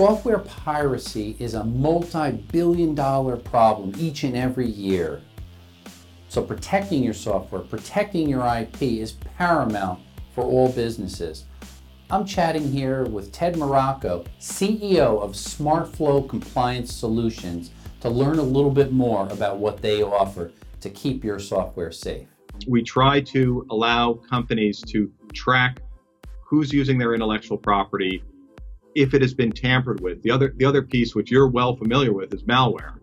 Software piracy is a multi billion dollar problem each and every year. So, protecting your software, protecting your IP is paramount for all businesses. I'm chatting here with Ted Miracco, CEO of SmartFlow Compliance Solutions, to learn a little bit more about what they offer to keep your software safe. We try to allow companies to track who's using their intellectual property if it has been tampered with. The other the other piece, which you're well familiar with, is malware.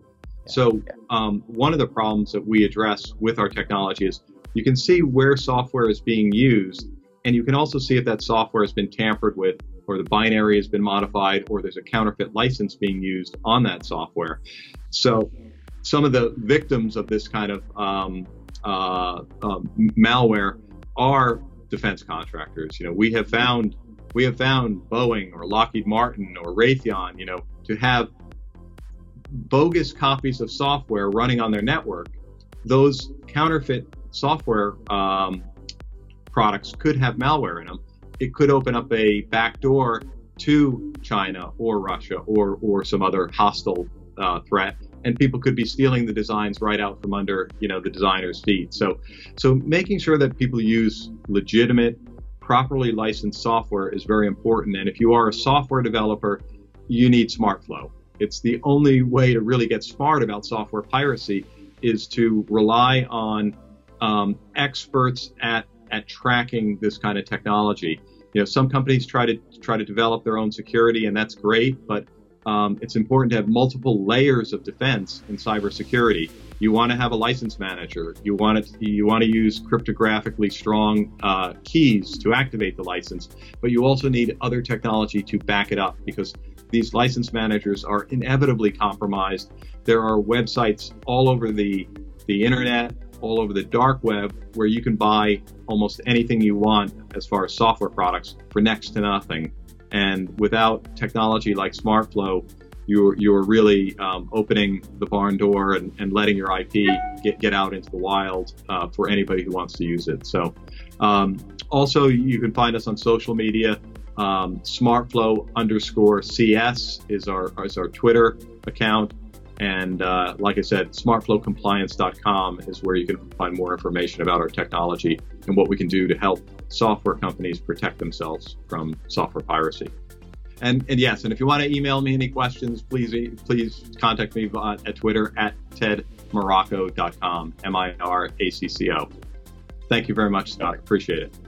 So um, one of the problems that we address with our technology is you can see where software is being used, and you can also see if that software has been tampered with, or the binary has been modified, or there's a counterfeit license being used on that software. So some of the victims of this kind of um, uh, um, malware are defense contractors. You know, we have found we have found Boeing or Lockheed Martin or Raytheon, you know, to have bogus copies of software running on their network. Those counterfeit software um, products could have malware in them. It could open up a backdoor to China or Russia or or some other hostile uh, threat and people could be stealing the designs right out from under you know the designer's feet so so making sure that people use legitimate properly licensed software is very important. And if you are a software developer, you need SmartFlow. It's the only way to really get smart about software piracy is to rely on um, experts at at tracking this kind of technology. You know, some companies try to try to develop their own security, and that's great, but um, it's important to have multiple layers of defense in cybersecurity. You want to have a license manager. You want to you want to use cryptographically strong uh, keys to activate the license, but you also need other technology to back it up because these license managers are inevitably compromised. There are websites all over the the internet, all over the dark web, where you can buy almost anything you want as far as software products for next to nothing. And without technology like SmartFlow, you're you're really um, opening the barn door and, and letting your IP get get out into the wild uh, for anybody who wants to use it. So, um, also you can find us on social media. Um, SmartFlow underscore CS is our is our Twitter account, and uh, like I said, SmartFlowCompliance.com is where you can find more information about our technology and what we can do to help software companies protect themselves from software piracy. And, and yes, and if you want to email me any questions, please please contact me at Twitter at tedmiracco.com, M I R A C C O. Thank you very much, Scott. Appreciate it.